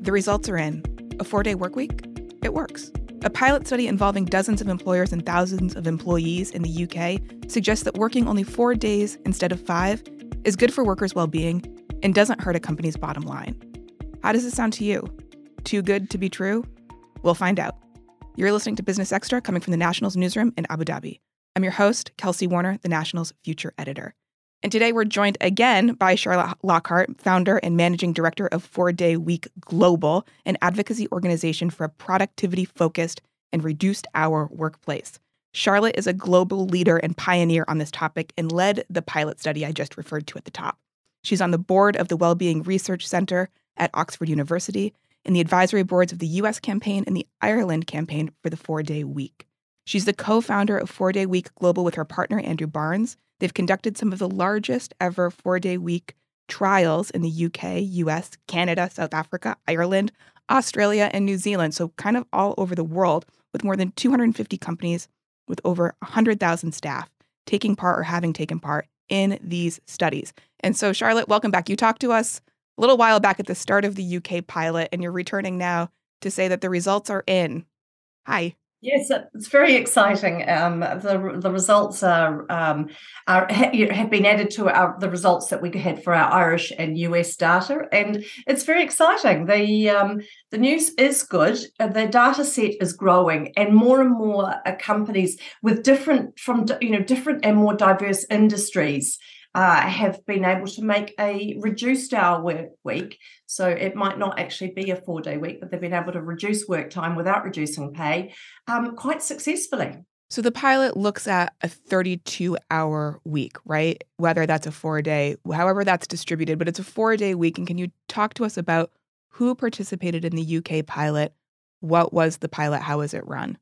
The results are in. A four day work week? It works. A pilot study involving dozens of employers and thousands of employees in the UK suggests that working only four days instead of five is good for workers' well being and doesn't hurt a company's bottom line. How does it sound to you? Too good to be true? We'll find out. You're listening to Business Extra coming from the Nationals newsroom in Abu Dhabi. I'm your host, Kelsey Warner, the Nationals future editor. And today we're joined again by Charlotte Lockhart, founder and managing director of Four Day Week Global, an advocacy organization for a productivity focused and reduced hour workplace. Charlotte is a global leader and pioneer on this topic and led the pilot study I just referred to at the top. She's on the board of the Wellbeing Research Center at Oxford University and the advisory boards of the US campaign and the Ireland campaign for the four day week. She's the co founder of Four Day Week Global with her partner, Andrew Barnes, They've conducted some of the largest ever four day week trials in the UK, US, Canada, South Africa, Ireland, Australia, and New Zealand. So, kind of all over the world, with more than 250 companies with over 100,000 staff taking part or having taken part in these studies. And so, Charlotte, welcome back. You talked to us a little while back at the start of the UK pilot, and you're returning now to say that the results are in. Hi. Yes, it's very exciting. Um, the the results are, um, are have been added to our, the results that we had for our Irish and US data, and it's very exciting. the um, The news is good. Uh, the data set is growing, and more and more uh, companies with different from you know different and more diverse industries uh, have been able to make a reduced hour work week. So it might not actually be a four day week, but they've been able to reduce work time without reducing pay um, quite successfully. So the pilot looks at a 32 hour week, right? Whether that's a four day, however that's distributed, but it's a four day week. And can you talk to us about who participated in the UK pilot? What was the pilot? How was it run?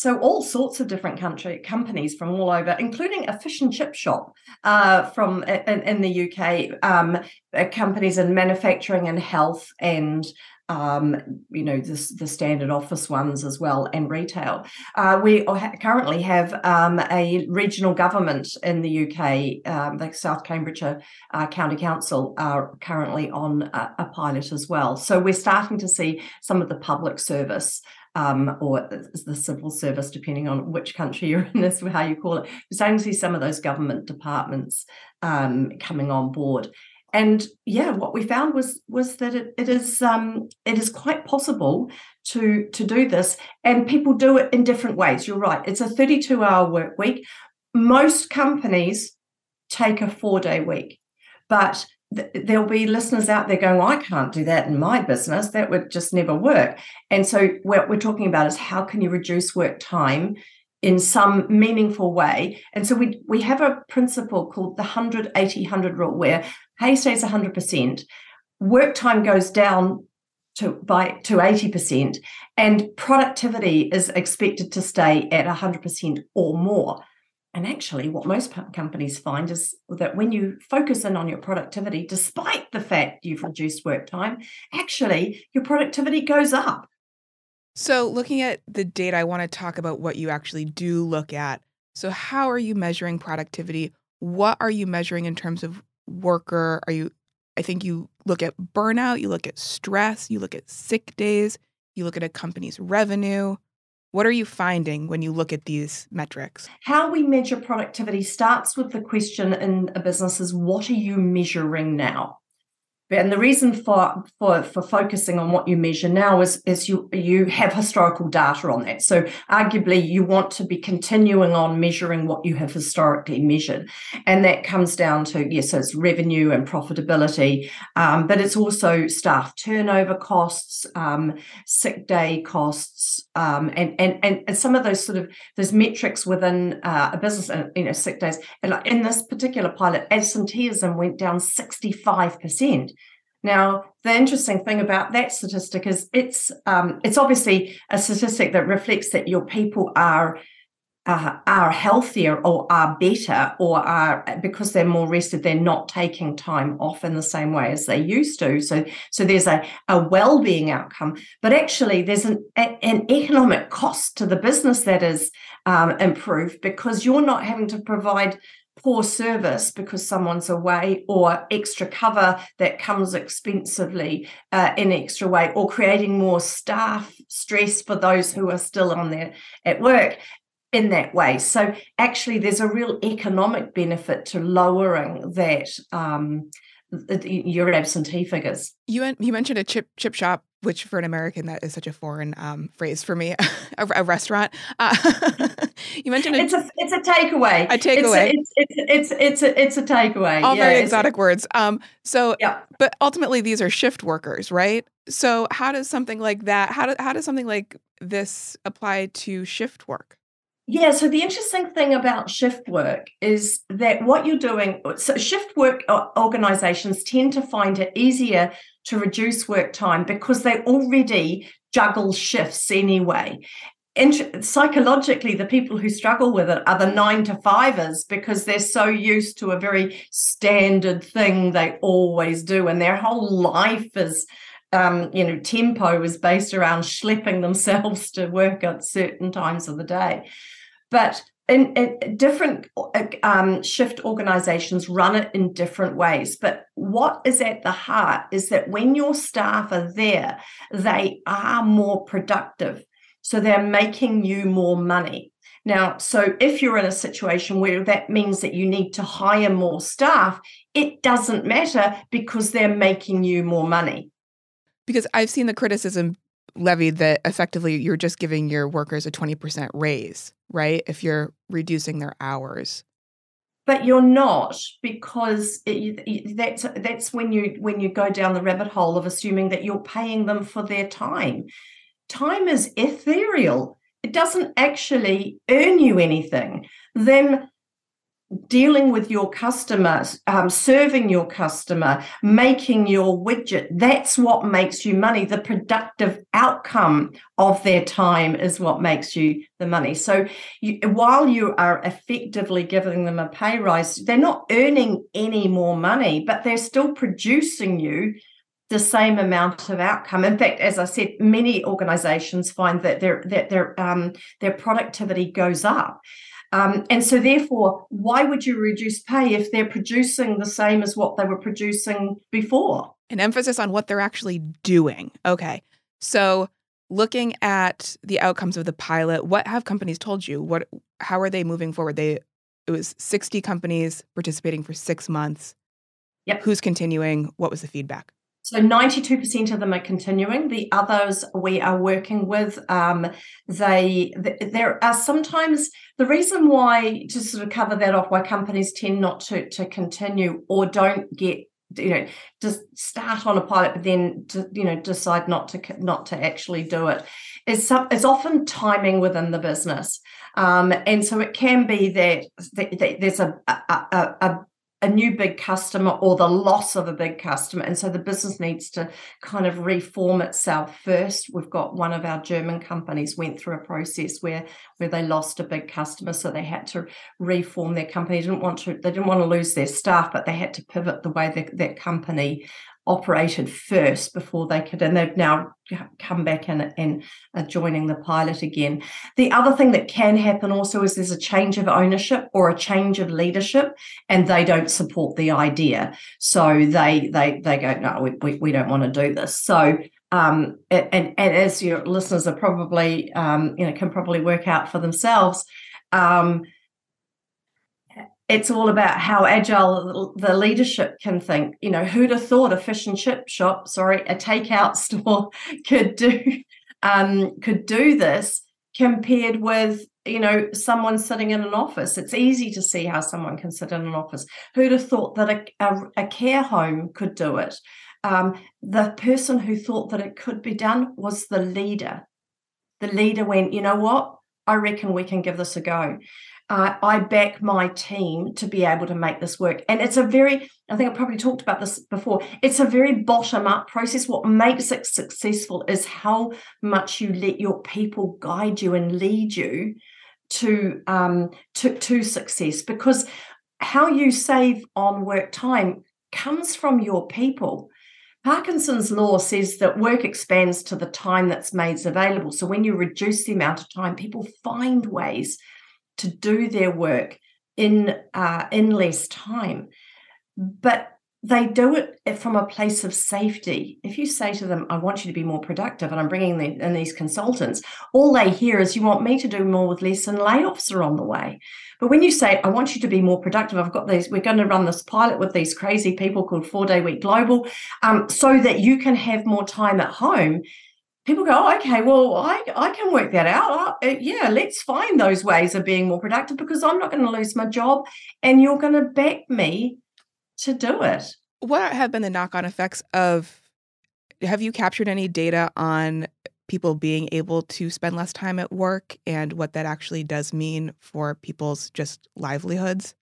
So all sorts of different country companies from all over, including a fish and chip shop uh, from in, in, the UK, um, uh, companies in manufacturing and health and um, you know the, the, standard office ones as well and retail. Uh, we currently have um, a regional government in the UK, um, the South Cambridgeshire uh, County Council are currently on a, a, pilot as well. So we're starting to see some of the public service um, or the civil service, depending on which country you're in, as how you call it. We're starting to see some of those government departments um, coming on board. And yeah, what we found was was that it, it is um, it is quite possible to to do this, and people do it in different ways. You're right; it's a 32 hour work week. Most companies take a four day week, but there'll be listeners out there going, well, I can't do that in my business. That would just never work. And so, what we're talking about is how can you reduce work time in some meaningful way? And so, we, we have a principle called the 100 80 100 rule where pay stays 100%, work time goes down to by to 80% and productivity is expected to stay at 100% or more and actually, what most companies find is that when you focus in on your productivity, despite the fact you've reduced work time, actually your productivity goes up. So, looking at the data, I want to talk about what you actually do look at. So, how are you measuring productivity? What are you measuring in terms of worker? Are you, I think you look at burnout, you look at stress, you look at sick days, you look at a company's revenue. What are you finding when you look at these metrics? How we measure productivity starts with the question in a business is what are you measuring now? And the reason for, for, for focusing on what you measure now is, is you, you have historical data on that. So arguably you want to be continuing on measuring what you have historically measured. And that comes down to, yes, it's revenue and profitability, um, but it's also staff turnover costs, um, sick day costs, um, and, and, and some of those sort of, those metrics within uh, a business, uh, you know, sick days. And in this particular pilot, absenteeism went down 65%. Now, the interesting thing about that statistic is it's um, it's obviously a statistic that reflects that your people are uh, are healthier or are better or are because they're more rested they're not taking time off in the same way as they used to. So so there's a, a well-being outcome. But actually there's an, an economic cost to the business that is um, improved because you're not having to provide poor service because someone's away or extra cover that comes expensively uh, in extra way or creating more staff stress for those who are still on there at work in that way so actually there's a real economic benefit to lowering that um, your absentee figures. You you mentioned a chip chip shop, which for an American that is such a foreign um, phrase for me. a, a, restaurant. Uh, you mentioned a, it's a it's a takeaway. A takeaway. It's it's it's it's a, it's a takeaway. All yeah, very exotic words. Um. So yeah. But ultimately, these are shift workers, right? So how does something like that? How do, how does something like this apply to shift work? Yeah, so the interesting thing about shift work is that what you're doing, so shift work organizations tend to find it easier to reduce work time because they already juggle shifts anyway. And psychologically, the people who struggle with it are the nine to fivers because they're so used to a very standard thing they always do, and their whole life is um, you know, tempo is based around schlepping themselves to work at certain times of the day. But in, in different um, shift organizations run it in different ways. But what is at the heart is that when your staff are there, they are more productive. So they're making you more money. Now, so if you're in a situation where that means that you need to hire more staff, it doesn't matter because they're making you more money. Because I've seen the criticism levied that effectively you're just giving your workers a 20% raise, right? If you're reducing their hours. But you're not because it, that's that's when you when you go down the rabbit hole of assuming that you're paying them for their time. Time is ethereal. It doesn't actually earn you anything. Them dealing with your customers, um, serving your customer, making your widget, that's what makes you money. The productive outcome of their time is what makes you the money. So you, while you are effectively giving them a pay rise, they're not earning any more money, but they're still producing you the same amount of outcome. In fact, as I said, many organizations find that their that their um, their productivity goes up. Um, and so, therefore, why would you reduce pay if they're producing the same as what they were producing before? An emphasis on what they're actually doing. Okay. So, looking at the outcomes of the pilot, what have companies told you? What, how are they moving forward? They, it was 60 companies participating for six months. Yep. Who's continuing? What was the feedback? So 92% of them are continuing. The others we are working with, um, they there are sometimes the reason why to sort of cover that off why companies tend not to to continue or don't get you know just start on a pilot but then to, you know decide not to not to actually do it is some, is often timing within the business um, and so it can be that, that, that there's a, a, a, a new big customer or the loss of a big customer. And so the business needs to kind of reform itself first. We've got one of our German companies went through a process where where they lost a big customer. So they had to reform their company. They didn't want to, they didn't want to lose their staff, but they had to pivot the way that, that company operated first before they could, and they've now come back and, and are joining the pilot again. The other thing that can happen also is there's a change of ownership or a change of leadership, and they don't support the idea. So they they they go, no, we, we, we don't want to do this. So um, and, and as your listeners are probably um, you know can probably work out for themselves. Um, it's all about how agile the leadership can think. You know, who'd have thought a fish and chip shop, sorry, a takeout store could do um, could do this compared with you know someone sitting in an office. It's easy to see how someone can sit in an office. Who'd have thought that a, a, a care home could do it? Um, the person who thought that it could be done was the leader. The leader went, you know what? I reckon we can give this a go uh, I back my team to be able to make this work. And it's a very, I think I probably talked about this before, it's a very bottom up process. What makes it successful is how much you let your people guide you and lead you to um, to, to success because how you save on work time comes from your people. Parkinson's law says that work expands to the time that's made available. So when you reduce the amount of time, people find ways to do their work in uh, in less time. But they do it from a place of safety. If you say to them, I want you to be more productive, and I'm bringing in these consultants, all they hear is, You want me to do more with less, and layoffs are on the way. But when you say, I want you to be more productive, I've got these, we're going to run this pilot with these crazy people called Four Day Week Global, um, so that you can have more time at home. People go, oh, okay, well, I, I can work that out. Uh, yeah, let's find those ways of being more productive because I'm not going to lose my job and you're going to back me to do it. What have been the knock on effects of? Have you captured any data on people being able to spend less time at work and what that actually does mean for people's just livelihoods?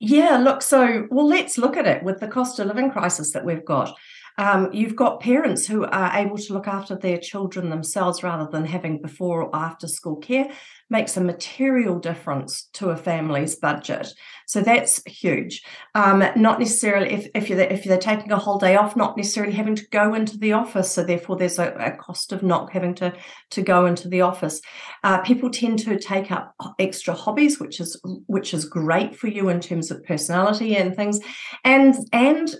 Yeah, look, so well, let's look at it with the cost of living crisis that we've got. Um, you've got parents who are able to look after their children themselves rather than having before or after school care makes a material difference to a family's budget. So that's huge. Um, not necessarily if, if you're if they're taking a whole day off, not necessarily having to go into the office. So therefore, there's a, a cost of not having to to go into the office. Uh, people tend to take up extra hobbies, which is which is great for you in terms of personality and things. And and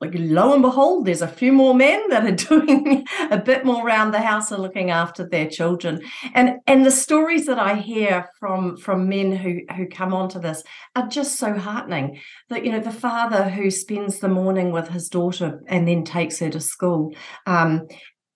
like lo and behold, there's a few more men that are doing a bit more around the house and looking after their children. And and the stories that I hear from from men who who come onto this are just so heartening. That you know the father who spends the morning with his daughter and then takes her to school. Um,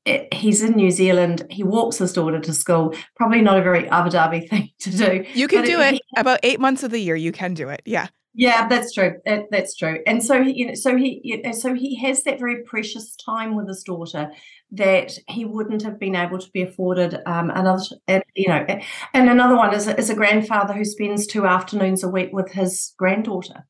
it, he's in New Zealand. He walks his daughter to school. Probably not a very Abu Dhabi thing to do. You can do it, it he, about eight months of the year. You can do it. Yeah. Yeah, that's true. That, that's true. And so he, you know, so he, you know, so he has that very precious time with his daughter that he wouldn't have been able to be afforded. Um, another, you know, and another one is is a grandfather who spends two afternoons a week with his granddaughter.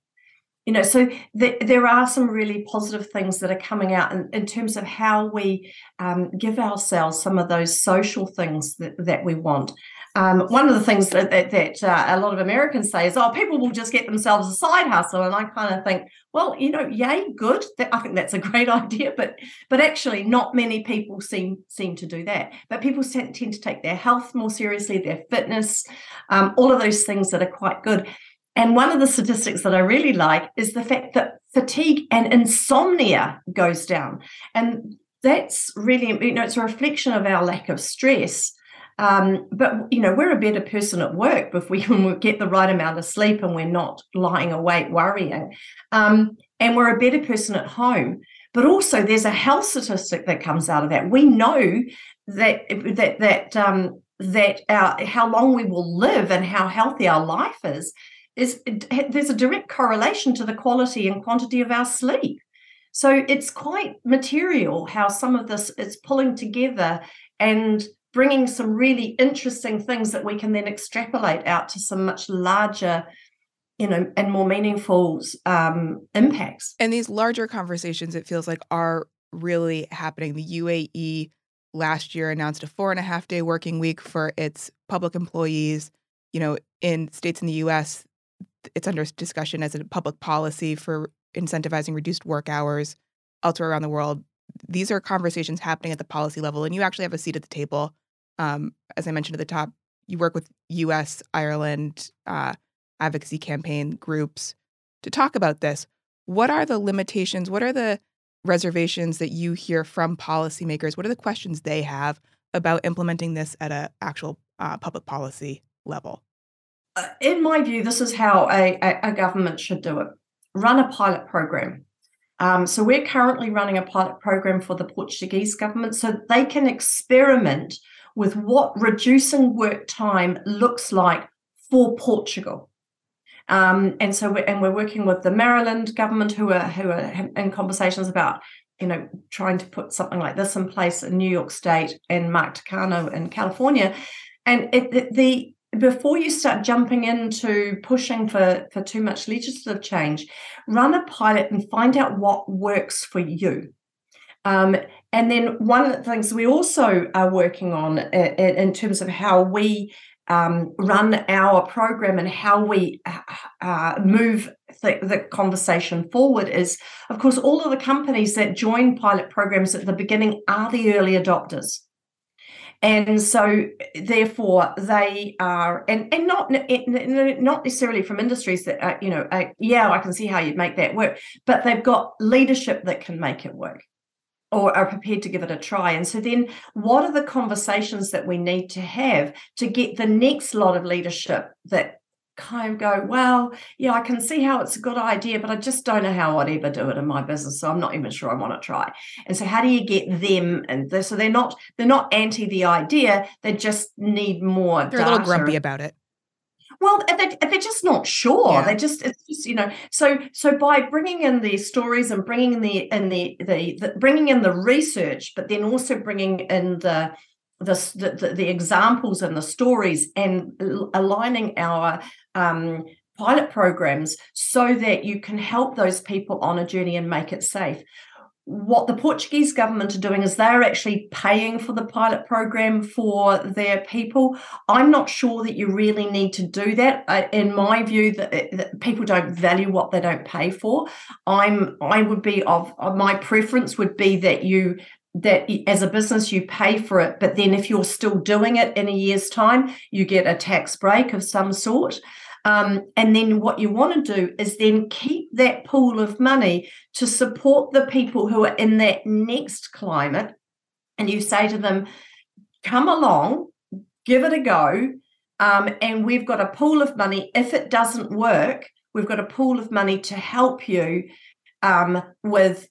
You know, so th- there are some really positive things that are coming out in, in terms of how we um, give ourselves some of those social things that, that we want. Um, one of the things that, that, that uh, a lot of Americans say is, "Oh, people will just get themselves a side hustle," and I kind of think, well, you know, yay, good. I think that's a great idea, but but actually, not many people seem seem to do that. But people tend, to take their health more seriously, their fitness, um, all of those things that are quite good. And one of the statistics that I really like is the fact that fatigue and insomnia goes down, and that's really you know it's a reflection of our lack of stress um, but you know, we're a better person at work if we can get the right amount of sleep and we're not lying awake worrying. Um, and we're a better person at home. But also, there's a health statistic that comes out of that. We know that that that um, that our how long we will live and how healthy our life is is there's a direct correlation to the quality and quantity of our sleep. So it's quite material how some of this is pulling together and bringing some really interesting things that we can then extrapolate out to some much larger you know and more meaningful um, impacts. And these larger conversations it feels like are really happening. The uae last year announced a four and a half day working week for its public employees. You know in states in the us it's under discussion as a public policy for incentivizing reduced work hours elsewhere around the world. These are conversations happening at the policy level and you actually have a seat at the table um, as I mentioned at the top, you work with U.S., Ireland uh, advocacy campaign groups to talk about this. What are the limitations? What are the reservations that you hear from policymakers? What are the questions they have about implementing this at an actual uh, public policy level? Uh, in my view, this is how a, a, a, government should do it run a pilot program. Um, so, we're currently running a pilot program for the Portuguese government so they can experiment with what reducing work time looks like for Portugal. Um, and so, we're, and we're working with the Maryland government, who are who are in conversations about, you know, trying to put something like this in place in New York State and Mark Takano in California. And it, the before you start jumping into pushing for for too much legislative change, run a pilot and find out what works for you. Um, and then one of the things we also are working on uh, in terms of how we um, run our program and how we uh, uh, move the, conversation forward is, of course, all of the companies that join pilot programs at the beginning are the early adopters. and so therefore they are and and not not necessarily from industries that are, you know yeah I can see how you'd make that work but they've got leadership that can make it work or are prepared to give it a try. And so then what are the conversations that we need to have to get the next lot of leadership that kind of go, well, yeah, I can see how it's a good idea, but I just don't know how I'd ever do it in my business. So I'm not even sure I want to try. And so how do you get them and so they're not they're not anti the idea, they just need more. They're data. a little grumpy about it. Well, they, they're just not sure. Yeah. They just it's just you know. So so by bringing in the stories and bringing in the in the, the the bringing in the research, but then also bringing in the the, the, the examples and the stories and aligning our um, pilot programs so that you can help those people on a journey and make it safe. What the Portuguese government are doing is they're actually paying for the pilot program for their people. I'm not sure that you really need to do that. Uh, in my view, that, that, people don't value what they don't pay for. I'm I would be of, of my preference would be that you that as a business you pay for it, but then if you're still doing it in a year's time, you get a tax break of some sort. Um, and then what you want to do is then keep that pool of money to support the people who are in that next climate. And you say to them, come along, give it a go. Um, and we've got a pool of money. If it doesn't work, we've got a pool of money to help you um, with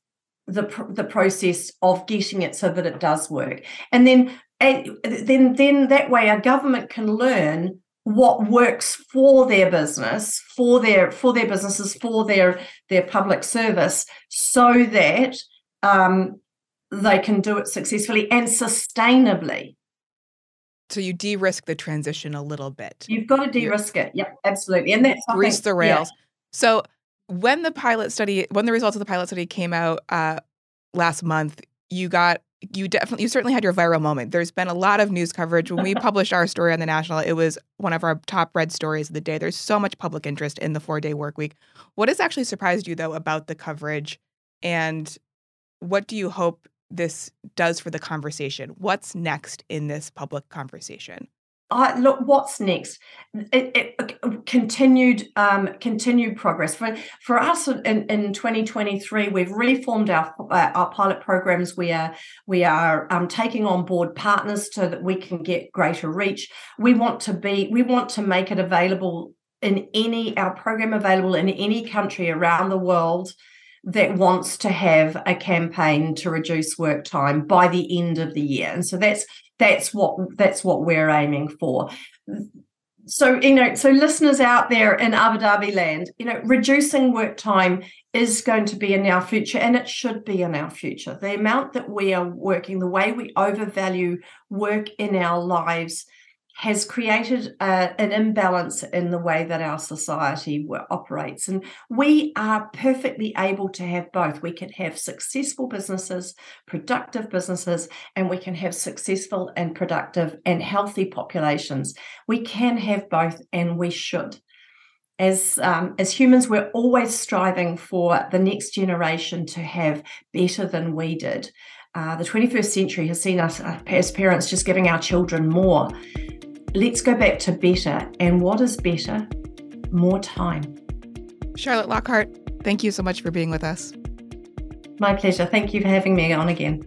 the the process of getting it so that it does work and then and then then that way our government can learn what works for their business for their for their businesses for their their public service so that um, they can do it successfully and sustainably. So you de-risk the transition a little bit. You've got to de-risk You're, it. Yep absolutely. And that's grease the rails. Yeah. so when the pilot study, when the results of the pilot study came out uh, last month, you got you definitely you certainly had your viral moment. There's been a lot of news coverage. When we published our story on the National, it was one of our top read stories of the day. There's so much public interest in the four day work week. What has actually surprised you though about the coverage, and what do you hope this does for the conversation? What's next in this public conversation? Look, what's next? It, it, continued, um, continued progress for for us in, in 2023. We've reformed our uh, our pilot programs. We are we are um, taking on board partners so that we can get greater reach. We want to be we want to make it available in any our program available in any country around the world that wants to have a campaign to reduce work time by the end of the year. And so that's that's what that's what we're aiming for so you know so listeners out there in abu dhabi land you know reducing work time is going to be in our future and it should be in our future the amount that we are working the way we overvalue work in our lives has created uh, an imbalance in the way that our society operates. And we are perfectly able to have both. We can have successful businesses, productive businesses, and we can have successful and productive and healthy populations. We can have both, and we should. As, um, as humans, we're always striving for the next generation to have better than we did. Uh, the 21st century has seen us uh, as parents just giving our children more let's go back to better. And what is better? More time. Charlotte Lockhart, thank you so much for being with us. My pleasure. Thank you for having me on again.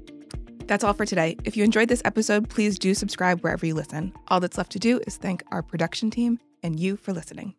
That's all for today. If you enjoyed this episode, please do subscribe wherever you listen. All that's left to do is thank our production team and you for listening.